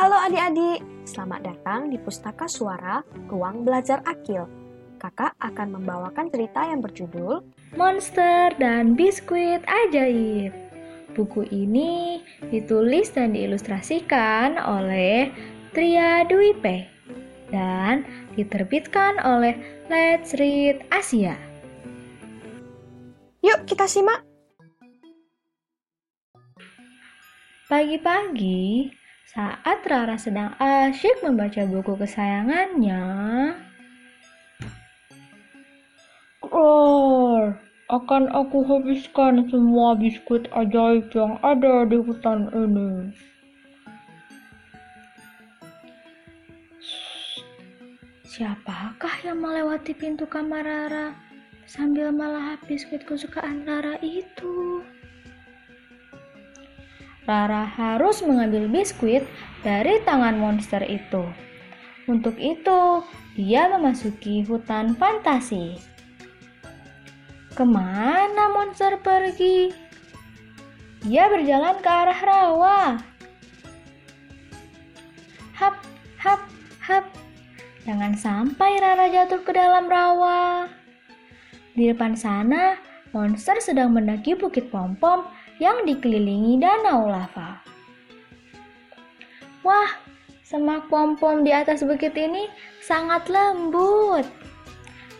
Halo adik-adik, selamat datang di Pustaka Suara Ruang Belajar Akil. Kakak akan membawakan cerita yang berjudul Monster dan Biskuit Ajaib. Buku ini ditulis dan diilustrasikan oleh Tria Dwipe dan diterbitkan oleh Let's Read Asia. Yuk kita simak. Pagi-pagi, saat Rara sedang asyik membaca buku kesayangannya, Roar! Akan aku habiskan semua biskuit ajaib yang ada di hutan ini. Siapakah yang melewati pintu kamar Rara sambil melahap biskuit kesukaan Rara itu? Rara harus mengambil biskuit dari tangan monster itu. Untuk itu, dia memasuki hutan fantasi. Ke mana monster pergi? Dia berjalan ke arah rawa. Hap, hap, hap. Jangan sampai Rara jatuh ke dalam rawa. Di depan sana, monster sedang mendaki bukit pom-pom yang dikelilingi danau lava. Wah, semak pom-pom di atas bukit ini sangat lembut.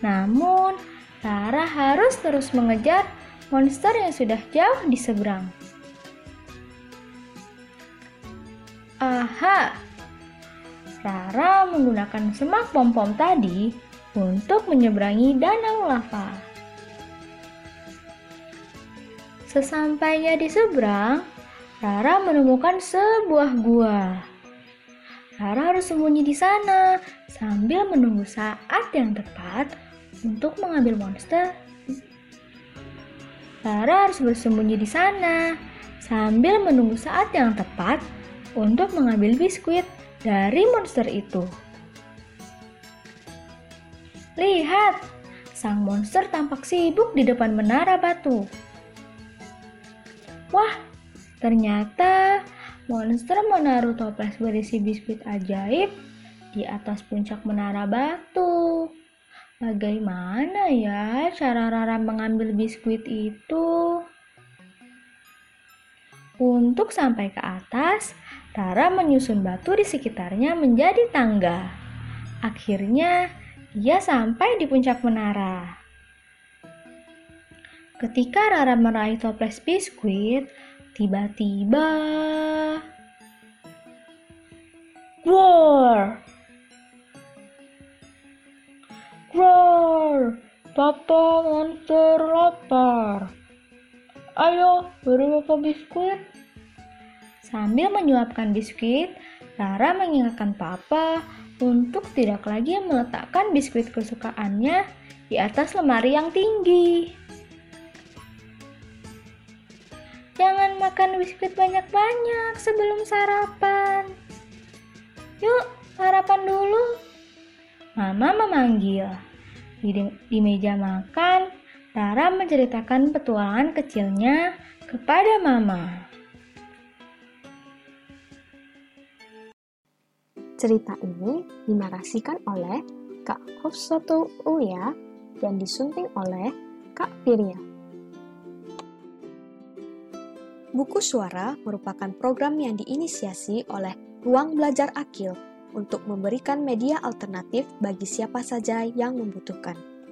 Namun, Rara harus terus mengejar monster yang sudah jauh di seberang. Aha! Rara menggunakan semak pom-pom tadi untuk menyeberangi danau lava. Sesampainya di seberang, Rara menemukan sebuah gua. Rara harus sembunyi di sana sambil menunggu saat yang tepat untuk mengambil monster. Rara harus bersembunyi di sana sambil menunggu saat yang tepat untuk mengambil biskuit dari monster itu. Lihat, sang monster tampak sibuk di depan menara batu. Wah, ternyata monster menaruh toples berisi biskuit ajaib di atas puncak menara batu. Bagaimana ya cara Rara mengambil biskuit itu? Untuk sampai ke atas, Rara menyusun batu di sekitarnya menjadi tangga. Akhirnya, ia sampai di puncak menara. Ketika Rara meraih toples biskuit, tiba-tiba... Roar! Roar! Papa monster lapar. Ayo, beri Papa biskuit. Sambil menyuapkan biskuit, Rara mengingatkan Papa untuk tidak lagi meletakkan biskuit kesukaannya di atas lemari yang tinggi. Makan biskuit banyak-banyak sebelum sarapan. Yuk, sarapan dulu. Mama memanggil. Di, di meja makan, Rara menceritakan petualangan kecilnya kepada Mama. Cerita ini dinarasikan oleh Kak Hofsoto Uya dan disunting oleh Kak Firya. Buku Suara merupakan program yang diinisiasi oleh Ruang Belajar Akil untuk memberikan media alternatif bagi siapa saja yang membutuhkan.